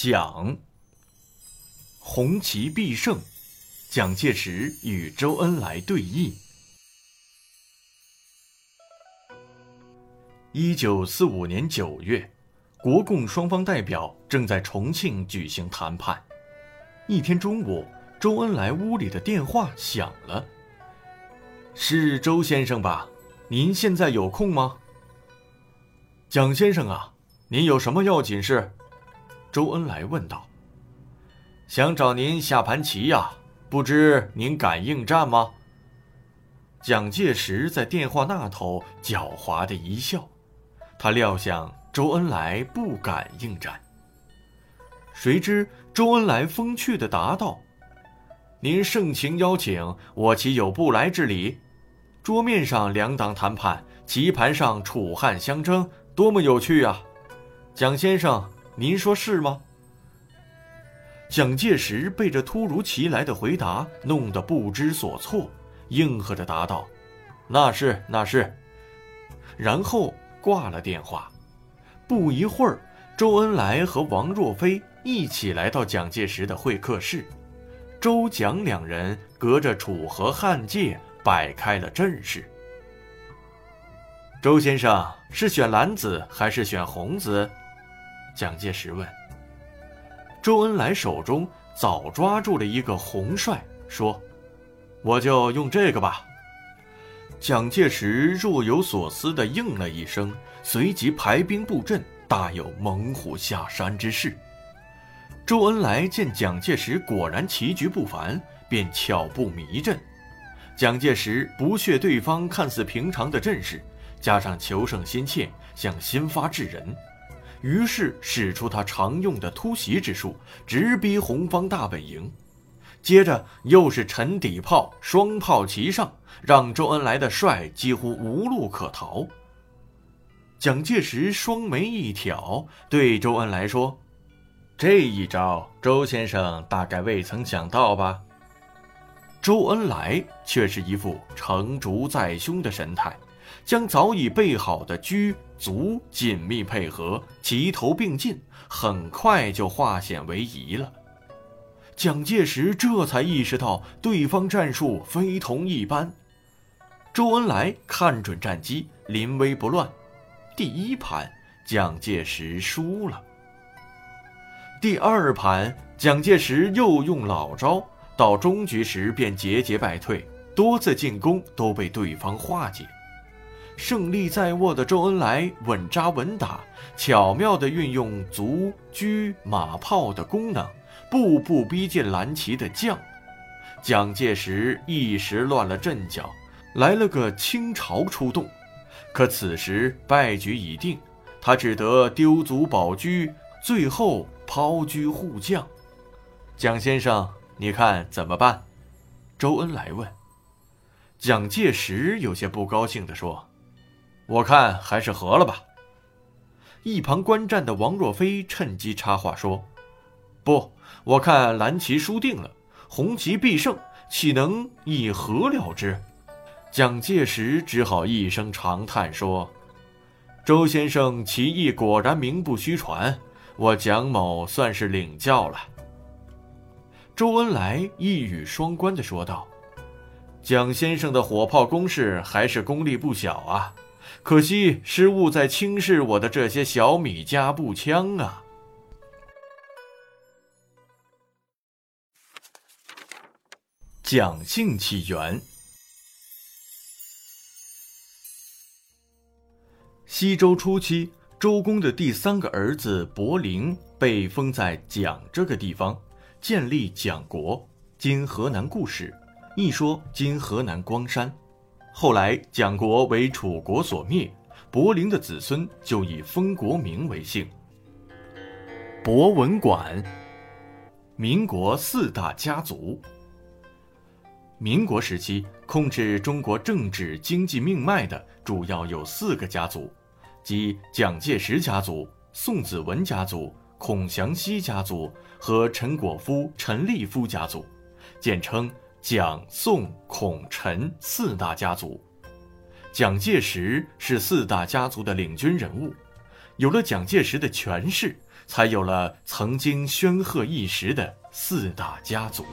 蒋，红旗必胜，蒋介石与周恩来对弈。一九四五年九月，国共双方代表正在重庆举行谈判。一天中午，周恩来屋里的电话响了。是周先生吧？您现在有空吗？蒋先生啊，您有什么要紧事？周恩来问道。想找您下盘棋呀，不知您敢应战吗？蒋介石在电话那头狡猾的一笑，他料想周恩来不敢应战。谁知周恩来风趣的答道：“您盛情邀请，我岂有不来之理？”桌面上两党谈判，棋盘上楚汉相争，多么有趣啊！蒋先生，您说是吗？蒋介石被这突如其来的回答弄得不知所措，应和着答道：“那是，那是。”然后挂了电话。不一会儿，周恩来和王若飞一起来到蒋介石的会客室，周蒋两人隔着楚河汉界。摆开了阵势。周先生是选蓝子还是选红子？蒋介石问。周恩来手中早抓住了一个红帅，说：“我就用这个吧。”蒋介石若有所思地应了一声，随即排兵布阵，大有猛虎下山之势。周恩来见蒋介石果然棋局不凡，便巧布迷阵。蒋介石不屑对方看似平常的阵势，加上求胜心切，想先发制人，于是使出他常用的突袭之术，直逼红方大本营。接着又是沉底炮、双炮齐上，让周恩来的帅几乎无路可逃。蒋介石双眉一挑，对周恩来说：“这一招，周先生大概未曾想到吧？”周恩来却是一副成竹在胸的神态，将早已备好的车卒紧密配合，齐头并进，很快就化险为夷了。蒋介石这才意识到对方战术非同一般。周恩来看准战机，临危不乱。第一盘，蒋介石输了。第二盘，蒋介石又用老招。到中局时便节节败退，多次进攻都被对方化解。胜利在握的周恩来稳扎稳打，巧妙地运用卒、车、马、炮的功能，步步逼近蓝旗的将。蒋介石一时乱了阵脚，来了个倾巢出动。可此时败局已定，他只得丢卒保车，最后抛车护将。蒋先生。你看怎么办？周恩来问。蒋介石有些不高兴地说：“我看还是和了吧。”一旁观战的王若飞趁机插话说：“不，我看蓝旗输定了，红旗必胜，岂能以和了之？”蒋介石只好一声长叹说：“周先生棋艺果然名不虚传，我蒋某算是领教了。”周恩来一语双关地说道：“蒋先生的火炮攻势还是功力不小啊，可惜失误在轻视我的这些小米加步枪啊。”蒋姓起源：西周初期，周公的第三个儿子伯陵被封在蒋这个地方。建立蒋国，今河南固始，一说今河南光山。后来蒋国为楚国所灭，伯陵的子孙就以封国名为姓。博文馆，民国四大家族。民国时期控制中国政治经济命脉的主要有四个家族，即蒋介石家族、宋子文家族。孔祥熙家族和陈果夫、陈立夫家族，简称蒋、宋、孔、陈四大家族。蒋介石是四大家族的领军人物，有了蒋介石的权势，才有了曾经煊赫一时的四大家族。